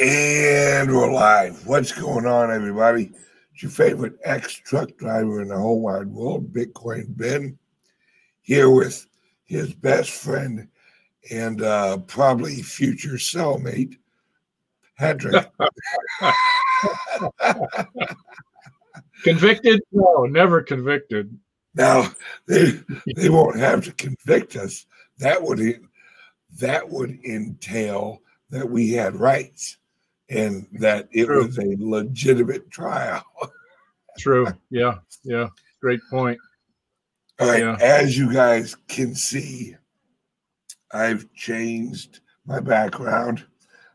And we're live. What's going on, everybody? It's your favorite ex truck driver in the whole wide world, Bitcoin Ben, here with his best friend and uh, probably future cellmate, Patrick. convicted? No, never convicted. Now they they won't have to convict us. That would that would entail that we had rights and that it True. was a legitimate trial. True. Yeah. Yeah. Great point. All right. Yeah. As you guys can see, I've changed my background.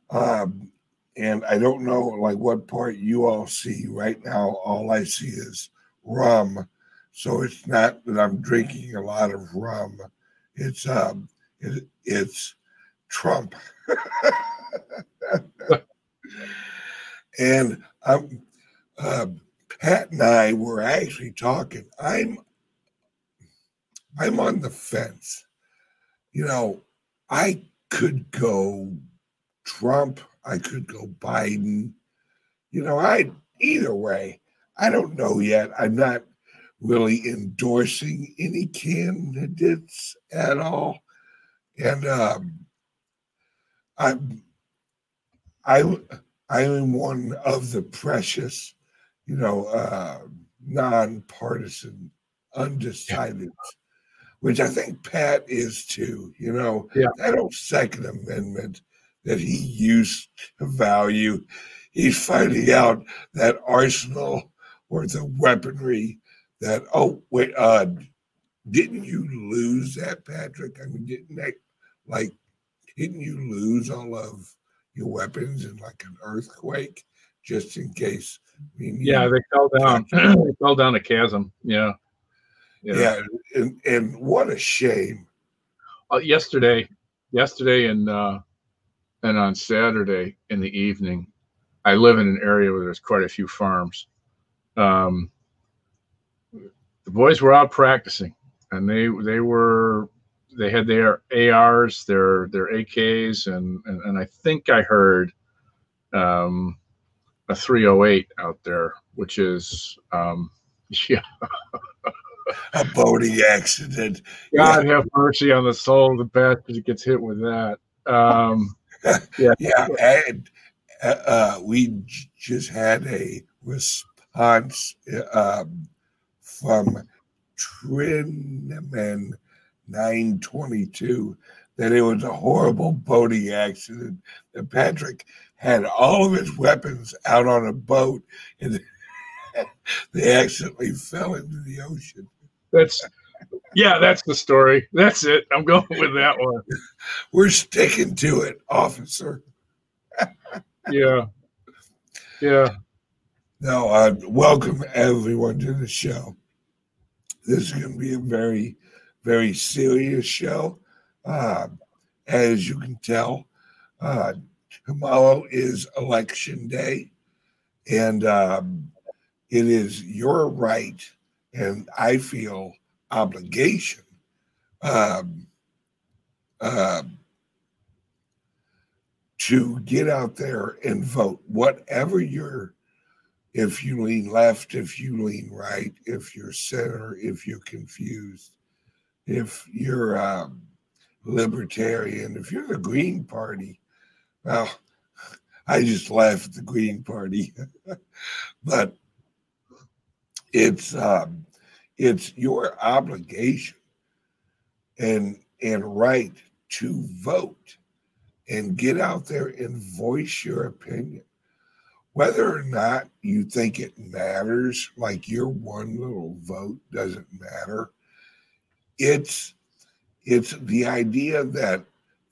Um, and I don't know like what part you all see right now. All I see is rum. So it's not that I'm drinking a lot of rum. It's um it, it's Trump. and um, uh, Pat and I were actually talking. I'm I'm on the fence. You know, I could go Trump. I could go Biden. You know, I either way. I don't know yet. I'm not really endorsing any candidates at all, and um, I'm I I am one of the precious, you know, uh, nonpartisan undecided, which I think Pat is too. You know, yeah. that old Second Amendment that he used to value, he's finding out that arsenal or the weaponry that oh wait uh didn't you lose that patrick i mean didn't that like didn't you lose all of your weapons in like an earthquake, just in case. yeah, they fell down. they fell down a chasm. Yeah. Yeah, yeah and, and what a shame. Uh, yesterday, yesterday, and uh, and on Saturday in the evening, I live in an area where there's quite a few farms. Um, the boys were out practicing, and they they were they had their ARs, their their AKs, and and, and I think I heard um, a 308 out there, which is um, yeah. a boating accident. God yeah. have mercy on the soul of the bastard who gets hit with that. Um, yeah, yeah, and uh, uh, we just had a response um, from Trinman 922 that it was a horrible boating accident that Patrick had all of his weapons out on a boat and they accidentally fell into the ocean. That's yeah, that's the story. That's it. I'm going with that one. We're sticking to it, officer. yeah. Yeah. No, uh, welcome everyone to the show. This is going to be a very very serious show. Uh, as you can tell, uh, tomorrow is election day, and um, it is your right, and I feel obligation um, uh, to get out there and vote. Whatever your, if you lean left, if you lean right, if you're center, if you're confused, if you're a um, libertarian, if you're the Green Party, well, I just laugh at the Green Party, but it's um, it's your obligation and and right to vote and get out there and voice your opinion. Whether or not you think it matters like your one little vote doesn't matter it's it's the idea that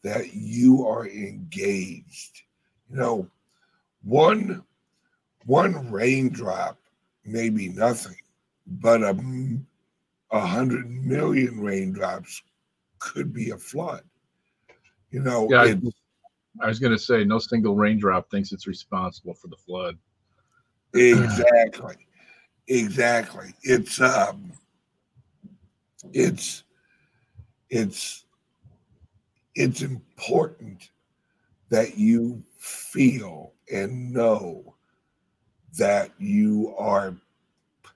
that you are engaged. You know one one raindrop may be nothing but a, a hundred million raindrops could be a flood. You know yeah, I was going to say no single raindrop thinks it's responsible for the flood. Exactly. Exactly. It's um it's it's it's important that you feel and know that you are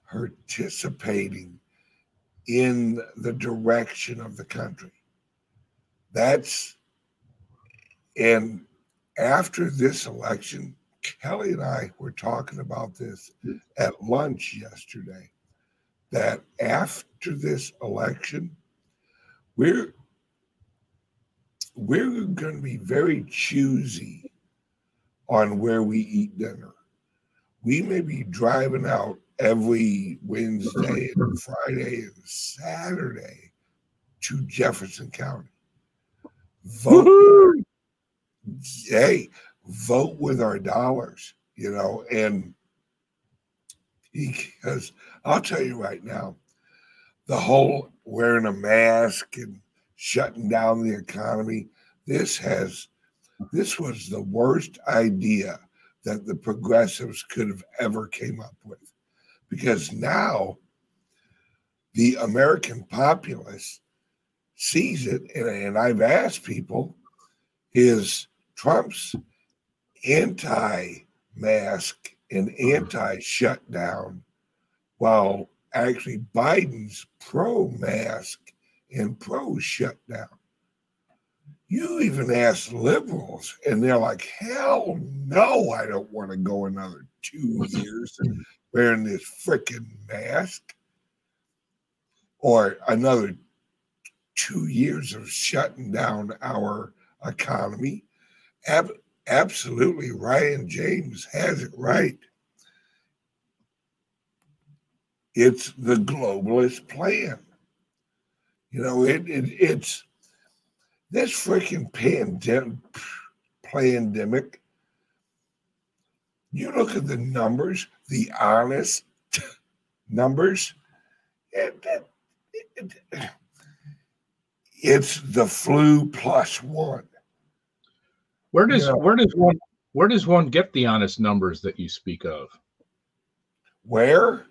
participating in the direction of the country. That's, and after this election, Kelly and I were talking about this at lunch yesterday. That after this election, we're we're going to be very choosy on where we eat dinner. We may be driving out every Wednesday and Friday and Saturday to Jefferson County. Vote, hey, vote with our dollars, you know, and because I'll tell you right now, the whole wearing a mask and shutting down the economy, this has this was the worst idea that the progressives could have ever came up with. Because now the american populace sees it and, and i've asked people is trump's anti-mask and anti-shutdown while actually biden's pro-mask and pro-shutdown you even ask liberals, and they're like, hell no, I don't want to go another two years wearing this freaking mask or another two years of shutting down our economy. Ab- absolutely, Ryan James has it right. It's the globalist plan. You know, it, it it's this freaking pandemic, pandemic, you look at the numbers, the honest numbers, it, it, it, it's the flu plus one. Where does where does one where does one get the honest numbers that you speak of? Where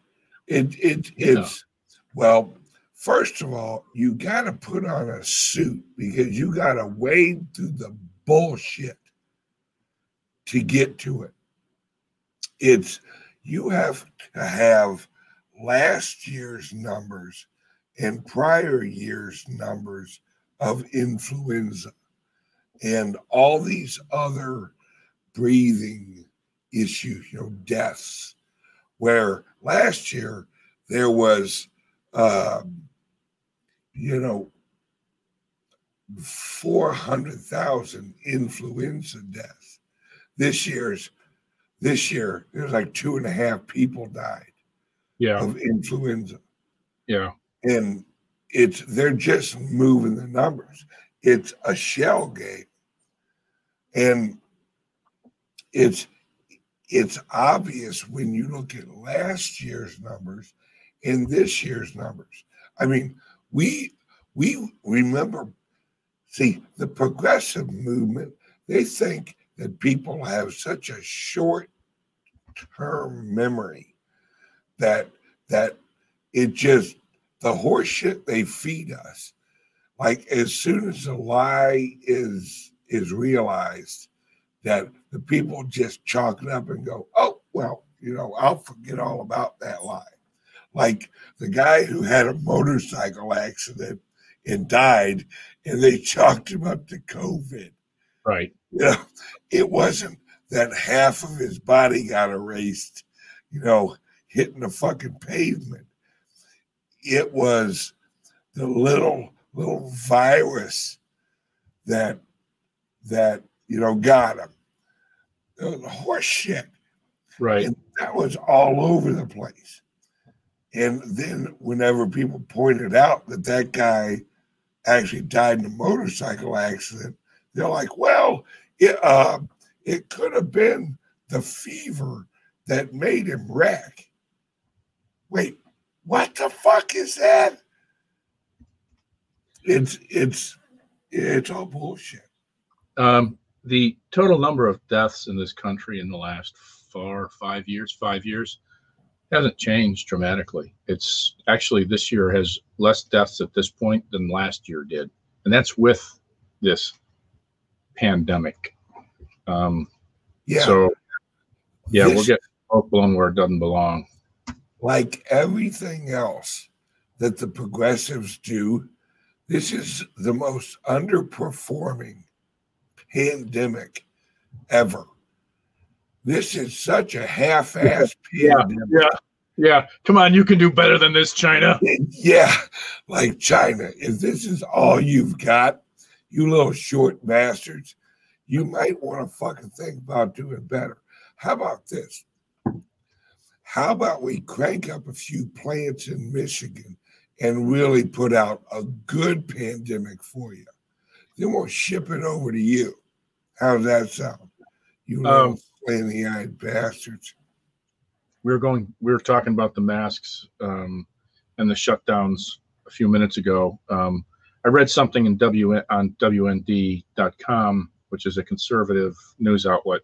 it it it's yeah. well First of all, you got to put on a suit because you got to wade through the bullshit to get to it. It's you have to have last year's numbers and prior year's numbers of influenza and all these other breathing issues, you know, deaths, where last year there was um, you know, 400,000 influenza deaths. This year's, this year, there's like two and a half people died yeah. of influenza. Yeah. And it's, they're just moving the numbers. It's a shell game. And it's, it's obvious when you look at last year's numbers and this year's numbers. I mean, we we remember see the progressive movement they think that people have such a short term memory that that it just the horseshit they feed us like as soon as the lie is is realized that the people just chalk it up and go oh well you know i'll forget all about that lie like the guy who had a motorcycle accident and died, and they chalked him up to COVID. Right. You know, it wasn't that half of his body got erased, you know, hitting the fucking pavement. It was the little little virus that that you know got him. Horse shit. Right. And that was all over the place. And then whenever people pointed out that that guy actually died in a motorcycle accident, they're like, well, it, uh, it could have been the fever that made him wreck. Wait, what the fuck is that? It's it's it's all bullshit. Um, the total number of deaths in this country in the last four, five years, five years, hasn't changed dramatically. It's actually this year has less deaths at this point than last year did, and that's with this pandemic. Um, Yeah. So, yeah, we'll This- get smoke blown where it doesn't belong. like everything else that the progressives do, this is the most underperforming pandemic ever. This is such a half-ass Yeah, pandemic. Yeah, yeah. Come on, you can do better than this, China. Yeah, like China. If this is all you've got, you little short bastards, you might want to fucking think about doing better. How about this? How about we crank up a few plants in Michigan and really put out a good pandemic for you? Then we'll ship it over to you. How's that sound? You little Um, slanty eyed bastards. we were going we were talking about the masks um, and the shutdowns a few minutes ago um, i read something in w on wnd.com which is a conservative news outlet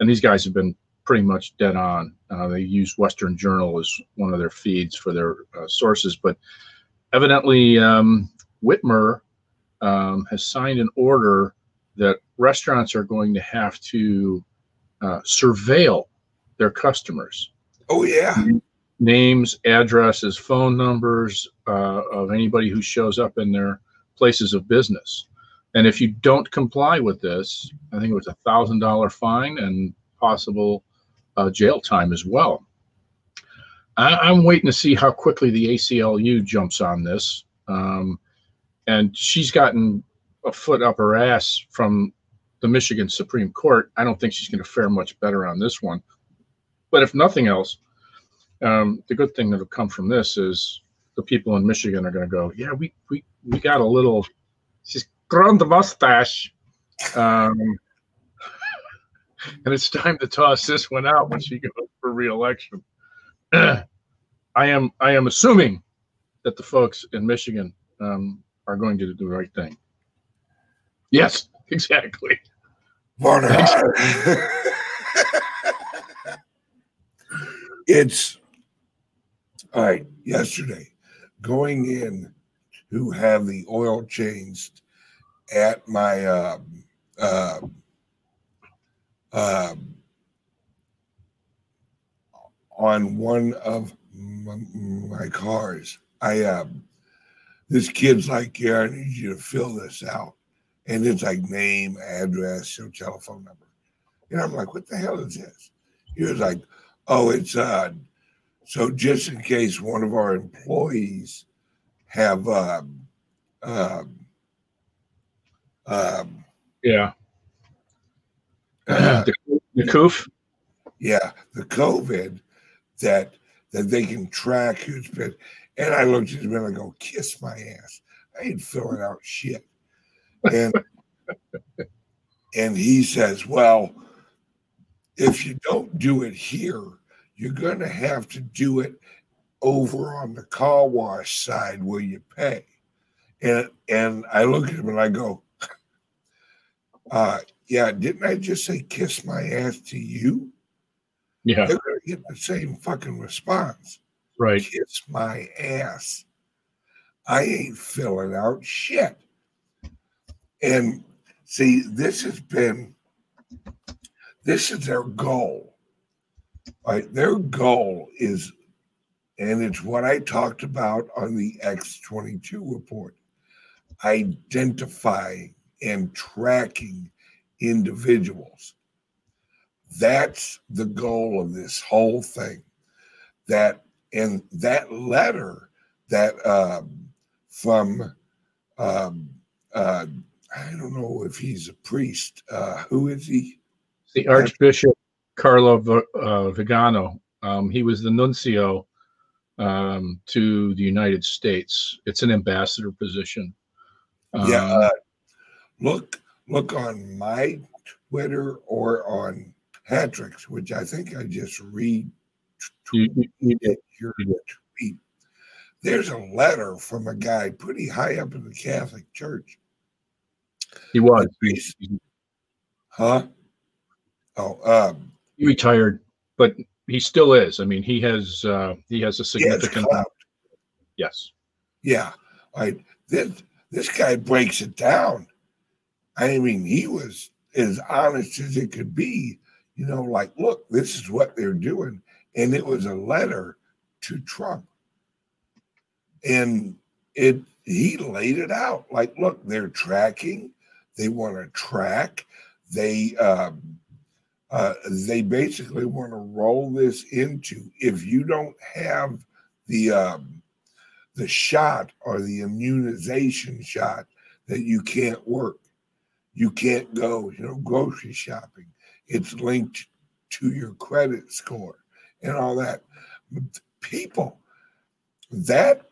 and these guys have been pretty much dead on uh, they use western journal as one of their feeds for their uh, sources but evidently um, whitmer um, has signed an order that restaurants are going to have to uh, surveil their customers Oh, yeah. names, addresses, phone numbers uh, of anybody who shows up in their places of business. And if you don't comply with this, I think it was a thousand dollar fine and possible uh, jail time as well. I, I'm waiting to see how quickly the ACLU jumps on this. Um, and she's gotten a foot up her ass from the Michigan Supreme Court. I don't think she's going to fare much better on this one. But if nothing else, um, the good thing that'll come from this is the people in Michigan are going to go, yeah, we we we got a little. She's grown the mustache, um, and it's time to toss this one out when she goes for reelection. I am I am assuming that the folks in Michigan um, are going to do the right thing. Yes, exactly. Warner. it's all right. Yesterday, going in to have the oil changed at my uh, uh, uh, on one of my, cars. I uh, this kid's like, yeah, I need you to fill this out, and it's like name, address, your telephone number. And I'm like, what the hell is this? He was like, oh, it's uh, so just in case one of our employees have um, um, um, Yeah. Uh, the, the coof. yeah, the COVID that that they can track who's been. And I looked at him and I go, kiss my ass. I ain't filling out shit. And and he says, well, if you don't do it here, you're going to have to do it over on the car wash side where you pay. And and I look at him and I go, uh, yeah, didn't I just say kiss my ass to you? Yeah. They're going to get the same fucking response. Right. Kiss my ass. I ain't filling out shit. And see, this has been, this is their goal. Right? Their goal is, and it's what I talked about on the X22 report identifying and tracking individuals. That's the goal of this whole thing. That and that letter that um, from um, uh, I don't know if he's a priest. Uh, who is he? The Archbishop Carlo uh, Vigano. Um, he was the nuncio um, to the United States. It's an ambassador position. Um, yeah. Uh, look, look on my Twitter or on Patrick's, which I think I just read. your tweet. There's a letter from a guy pretty high up in the Catholic Church. he was. Huh? Oh, um, he retired, but he still is. I mean, he has uh, he has a yeah, significant. clout. yes. Yeah. Right. This this guy breaks it down. I mean, he was as honest as it could be. You know, like, look, this is what they're doing. And it was a letter to Trump. And it he laid it out like, look, they're tracking, they want to track, they um, uh, they basically want to roll this into if you don't have the um, the shot or the immunization shot that you can't work you can't go you know grocery shopping it's linked to your credit score and all that people that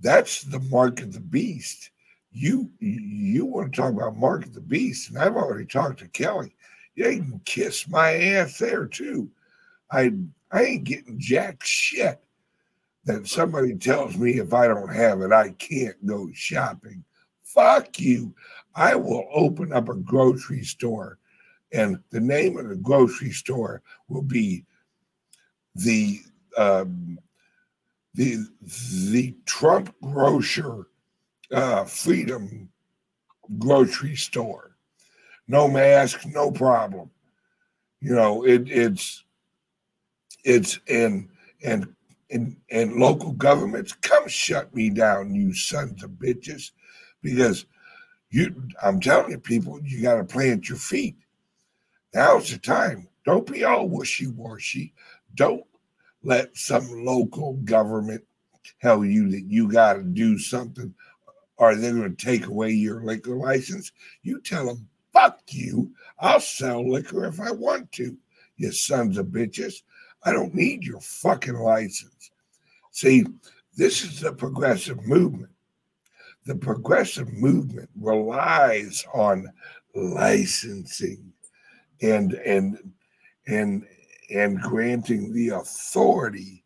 that's the mark of the beast you you want to talk about mark of the beast and i've already talked to kelly you can kiss my ass there too. I I ain't getting jack shit that somebody tells me if I don't have it, I can't go shopping. Fuck you. I will open up a grocery store, and the name of the grocery store will be the um, the the Trump Grocer uh, Freedom Grocery Store no mask, no problem. You know, it, it's it's and and and and local governments come shut me down, you sons of bitches, because you I'm telling you, people, you got to plant your feet. Now's the time. Don't be all wishy washy. Don't let some local government tell you that you got to do something or they're going to take away your liquor license. You tell them, Fuck you. I'll sell liquor if I want to, you sons of bitches. I don't need your fucking license. See, this is the progressive movement. The progressive movement relies on licensing and and and and granting the authority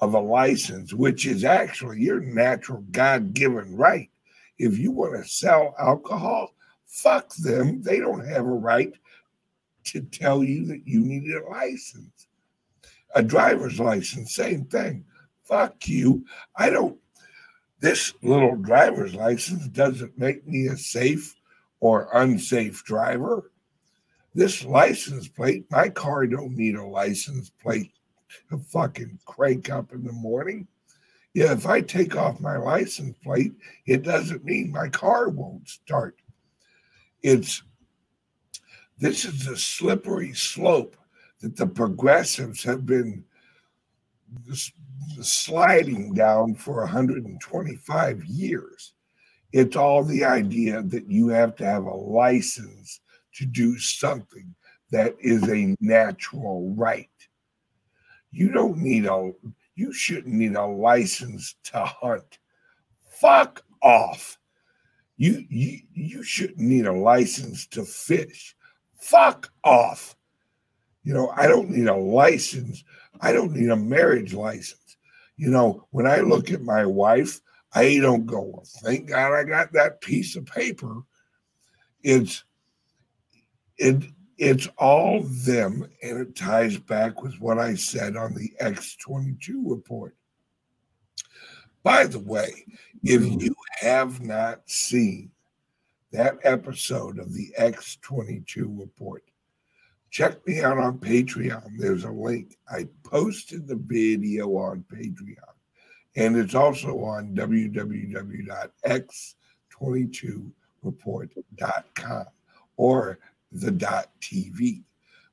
of a license, which is actually your natural God-given right. If you want to sell alcohol, Fuck them. They don't have a right to tell you that you need a license. A driver's license, same thing. Fuck you. I don't, this little driver's license doesn't make me a safe or unsafe driver. This license plate, my car don't need a license plate to fucking crank up in the morning. Yeah, if I take off my license plate, it doesn't mean my car won't start it's this is a slippery slope that the progressives have been sliding down for 125 years. It's all the idea that you have to have a license to do something that is a natural right. You don't need a, you shouldn't need a license to hunt. Fuck off. You, you you shouldn't need a license to fish. Fuck off. You know, I don't need a license. I don't need a marriage license. You know, when I look at my wife, I don't go, well, thank God I got that piece of paper. It's it it's all them, and it ties back with what I said on the X22 report. By the way, if mm-hmm. you have not seen that episode of the X22 report, check me out on Patreon. There's a link. I posted the video on Patreon, and it's also on www.x22report.com or the .tv,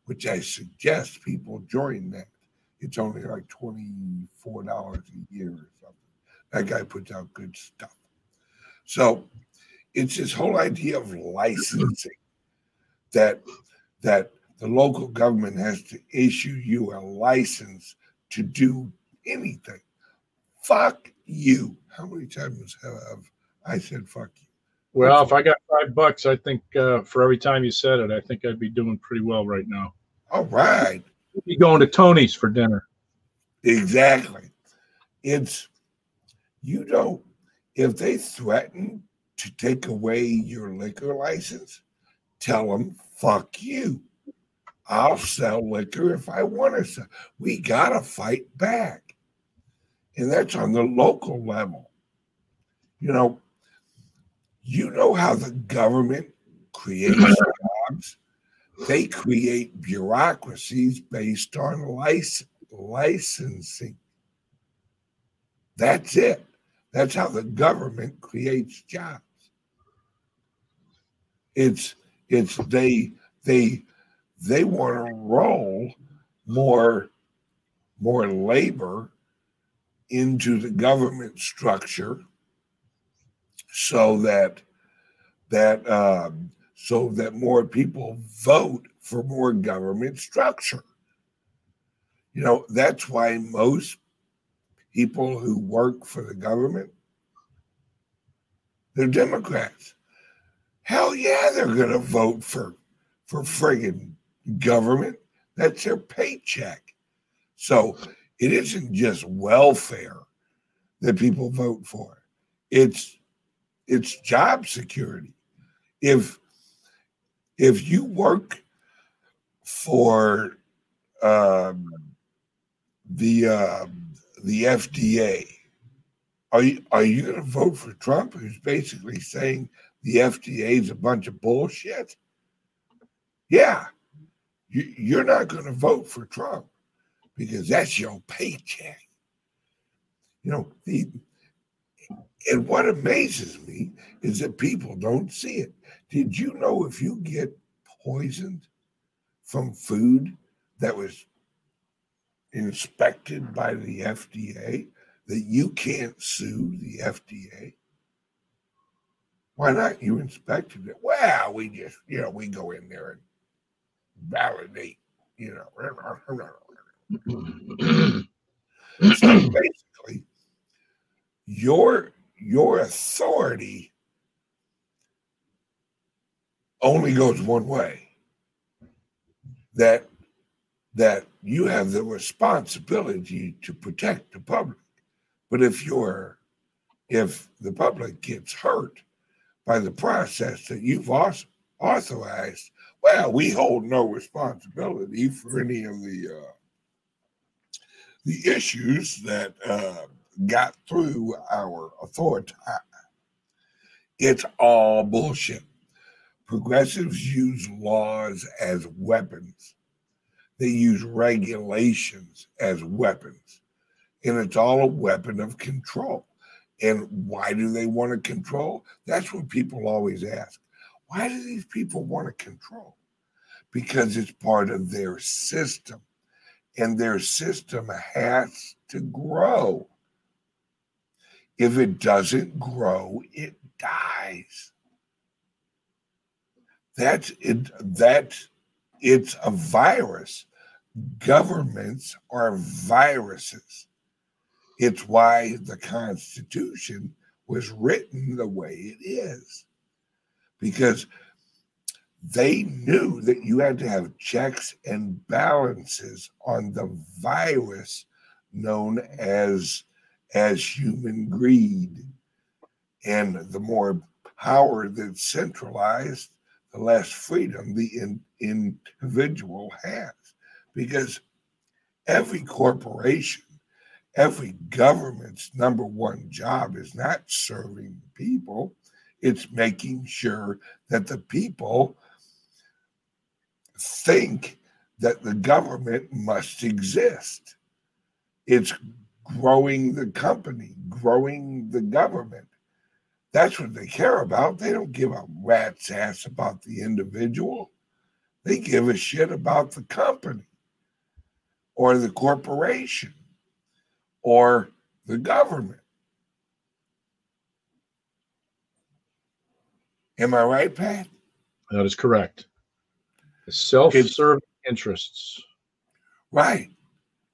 which I suggest people join that. It's only like $24 a year or something. That guy puts out good stuff. So it's this whole idea of licensing that that the local government has to issue you a license to do anything. Fuck you. How many times have I said fuck you? Well, if I got five bucks, I think uh, for every time you said it, I think I'd be doing pretty well right now. All right. You'd be going to Tony's for dinner. Exactly. It's you don't, if they threaten to take away your liquor license, tell them, fuck you. I'll sell liquor if I want to sell. We got to fight back. And that's on the local level. You know, you know how the government creates jobs. they create bureaucracies based on lic- licensing. That's it. That's how the government creates jobs. It's it's they they they want to roll more more labor into the government structure so that that um, so that more people vote for more government structure. You know, that's why most people who work for the government, they're Democrats. Hell yeah, they're gonna vote for for friggin' government. That's their paycheck. So it isn't just welfare that people vote for. It's it's job security. If if you work for um, the uh, the FDA, are you are you going to vote for Trump, who's basically saying the FDA is a bunch of bullshit? Yeah, you, you're not going to vote for Trump because that's your paycheck. You know the and what amazes me is that people don't see it. Did you know if you get poisoned from food that was inspected by the FDA, that you can't sue the FDA? Why not? You inspected it. Well, we just, you know, we go in there and validate, you know. so basically, your your authority only goes one way that that you have the responsibility to protect the public but if you're if the public gets hurt by the process that you've authorized well we hold no responsibility for any of the uh, the issues that uh, got through our authority. It's all bullshit. Progressives use laws as weapons. They use regulations as weapons. And it's all a weapon of control. And why do they want to control? That's what people always ask. Why do these people want to control? Because it's part of their system. And their system has to grow. If it doesn't grow, it dies. That's it. That it's a virus. Governments are viruses. It's why the Constitution was written the way it is, because they knew that you had to have checks and balances on the virus known as as human greed. And the more power that's centralized, the less freedom the in, individual has. Because every corporation, every government's number one job is not serving people, it's making sure that the people think that the government must exist. It's growing the company, growing the government. That's what they care about. They don't give a rat's ass about the individual. They give a shit about the company or the corporation or the government. Am I right, Pat? That is correct. Self serving interests. Right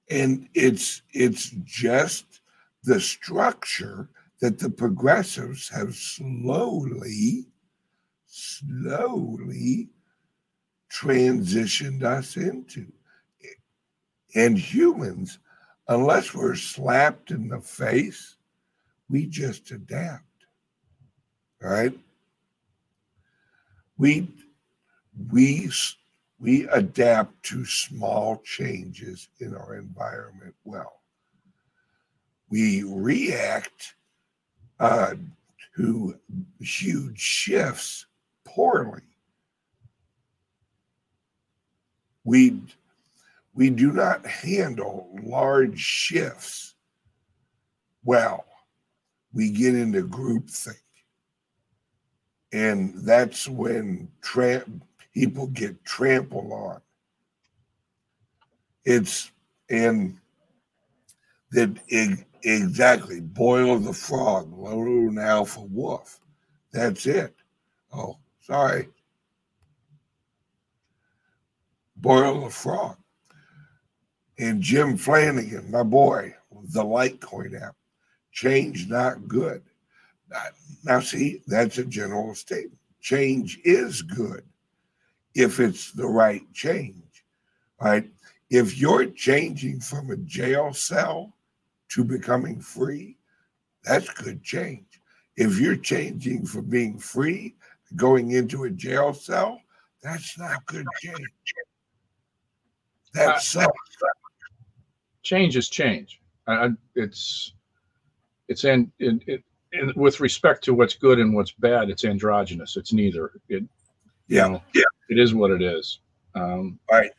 and it's it's just the structure that the progressives have slowly slowly transitioned us into and humans unless we're slapped in the face we just adapt right we we we adapt to small changes in our environment well. We react uh, to huge shifts poorly. we we do not handle large shifts well. We get into groupthink. And that's when people get trampled on. It's and that exactly boil the frog, lone alpha wolf. That's it. Oh, sorry. Boil the frog. And Jim Flanagan, my boy, the Litecoin app, change not good. Now, see, that's a general statement. Change is good if it's the right change, right? If you're changing from a jail cell to becoming free, that's good change. If you're changing from being free, going into a jail cell, that's not good change. That sucks. Uh, change is change. It's it's in, in, it, in, with respect to what's good and what's bad. It's androgynous. It's neither. It yeah know, yeah. It is what it is. Um, All right.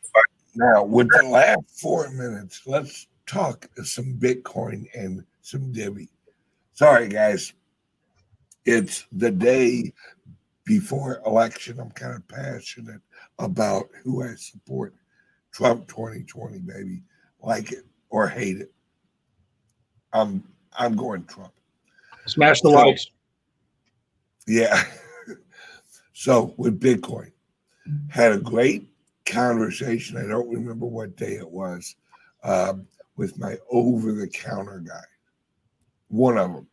Now, with the last four minutes, let's talk some Bitcoin and some Divi. Sorry, guys. It's the day before election. I'm kind of passionate about who I support. Trump 2020, baby. Like it or hate it. I'm I'm going Trump. Smash the so. Yeah. so with Bitcoin, had a great conversation. I don't remember what day it was um, with my over the counter guy. One of them.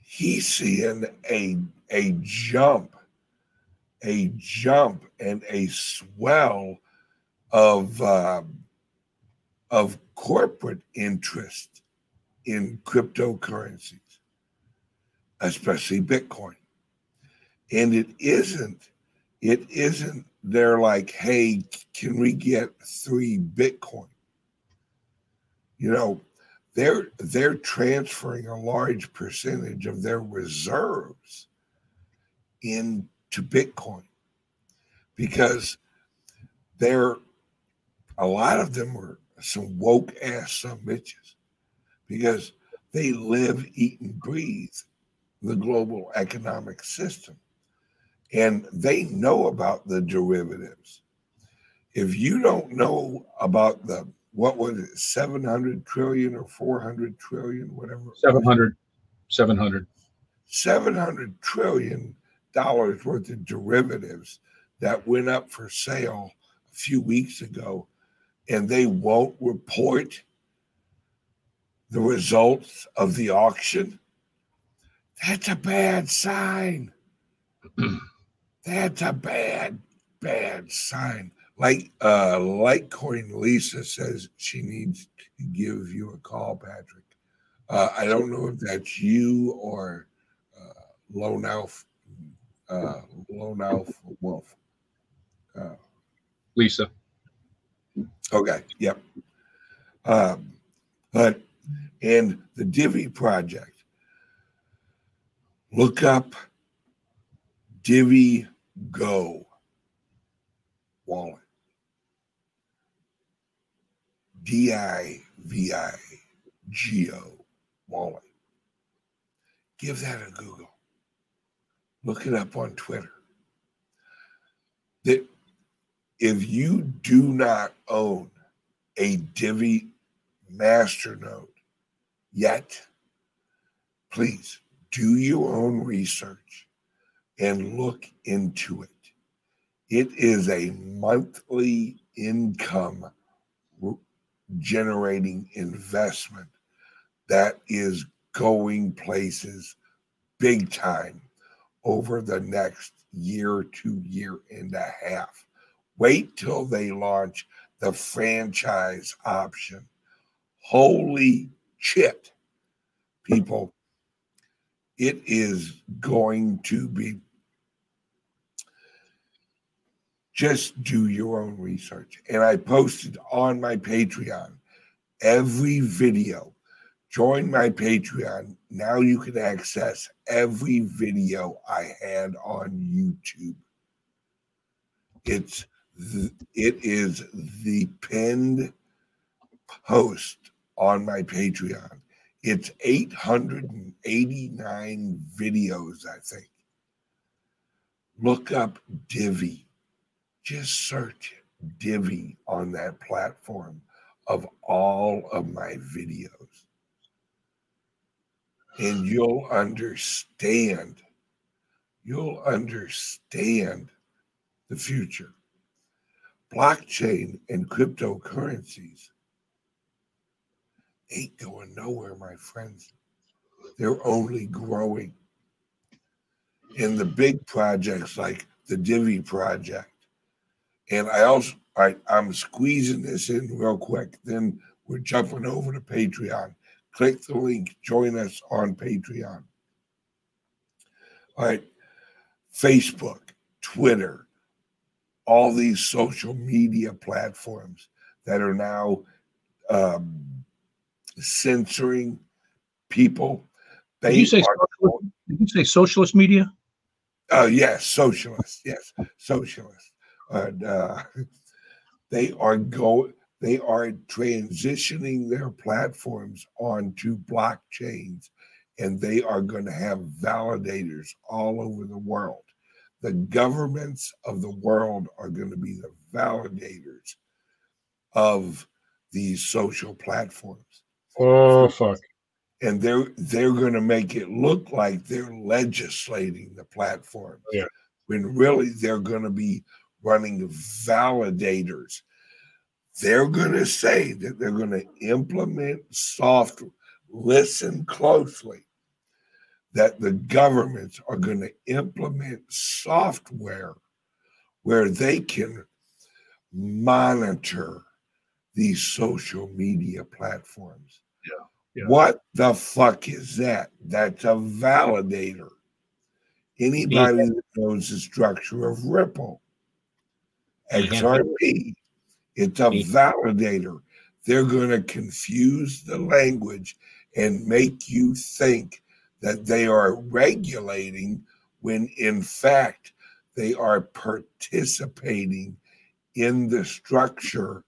He's seeing a a jump, a jump and a swell of um, of corporate interest in cryptocurrencies, especially Bitcoin. And it isn't, it isn't, they're like, hey, can we get three Bitcoin? You know, they're they're transferring a large percentage of their reserves into Bitcoin because they're a lot of them are some woke ass some bitches because they live, eat, and breathe the global economic system. And they know about the derivatives. If you don't know about the what was it, 700 trillion or 400 trillion, whatever. 700. 700. 700 trillion dollars worth of derivatives that went up for sale a few weeks ago and they won't report the results of the auction, that's a bad sign. that's a bad, bad sign. Like uh Litecoin Lisa says she needs to give you a call, Patrick. Uh, I don't know if that's you or uh, Lone Alf, uh, Lone Alf Wolf. Uh, Lisa. Okay. Yep. Um, but and the Divi project. Look up Divi Go wallet. D I V I G O wallet. Give that a Google. Look it up on Twitter. That if you do not own a Divi Masternode yet, please do your own research and look into it. It is a monthly income generating investment that is going places big time over the next year to year and a half. Wait till they launch the franchise option. Holy shit, people. It is going to be just do your own research. And I posted on my Patreon every video. Join my Patreon. Now you can access every video I had on YouTube It's it is the pinned post on my Patreon. It's 889 videos, I think. Look up Divi. Just search Divi on that platform of all of my videos. And you'll understand. You'll understand the future. Blockchain and cryptocurrencies ain't going nowhere, my friends. They're only growing. In the big projects like the Divi project, and I also I, I'm squeezing this in real quick. Then we're jumping over to Patreon. Click the link, join us on Patreon. All right, Facebook, Twitter, all these social media platforms that are now um, censoring people. Did you, say are, did you say socialist media? Oh, uh, yes, socialist. Yes, socialist. And uh, they are going. They are transitioning their platforms onto blockchains, and they are going to have validators all over the world. The governments of the world are going to be the validators of these social platforms. Oh fuck. And they're they're going to make it look like they're legislating the platform. Oh, yeah. When really they're going to be running validators. They're going to say that they're going to implement software. listen closely that the governments are going to implement software where they can monitor these social media platforms. Yeah. yeah. What the fuck is that? That's a validator. Anybody yeah. that knows the structure of Ripple, mm-hmm. XRP, it's a mm-hmm. validator. They're going to confuse the language and make you think that they are regulating when in fact they are participating in the structure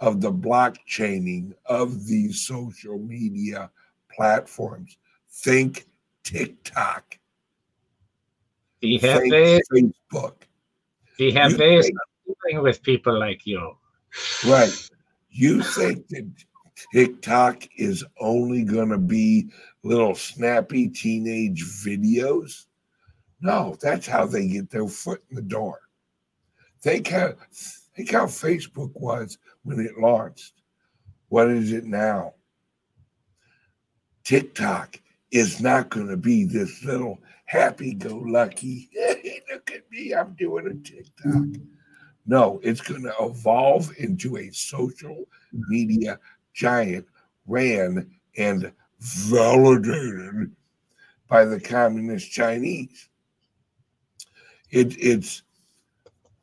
of the blockchaining of these social media platforms. Think TikTok. Have Think Facebook. We have you ways think, of dealing with people like you. Right. You think that TikTok is only going to be little snappy teenage videos? No, that's how they get their foot in the door. Think how, think how Facebook was when it launched. What is it now? TikTok is not going to be this little happy go lucky. Look at me, I'm doing a TikTok. No, it's going to evolve into a social media giant ran and validated by the communist Chinese. It, it's,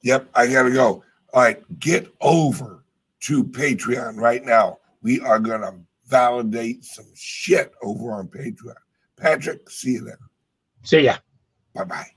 yep, I got to go. All right, get over to Patreon right now. We are going to validate some shit over on Patreon. Patrick, see you there. See ya. Bye bye.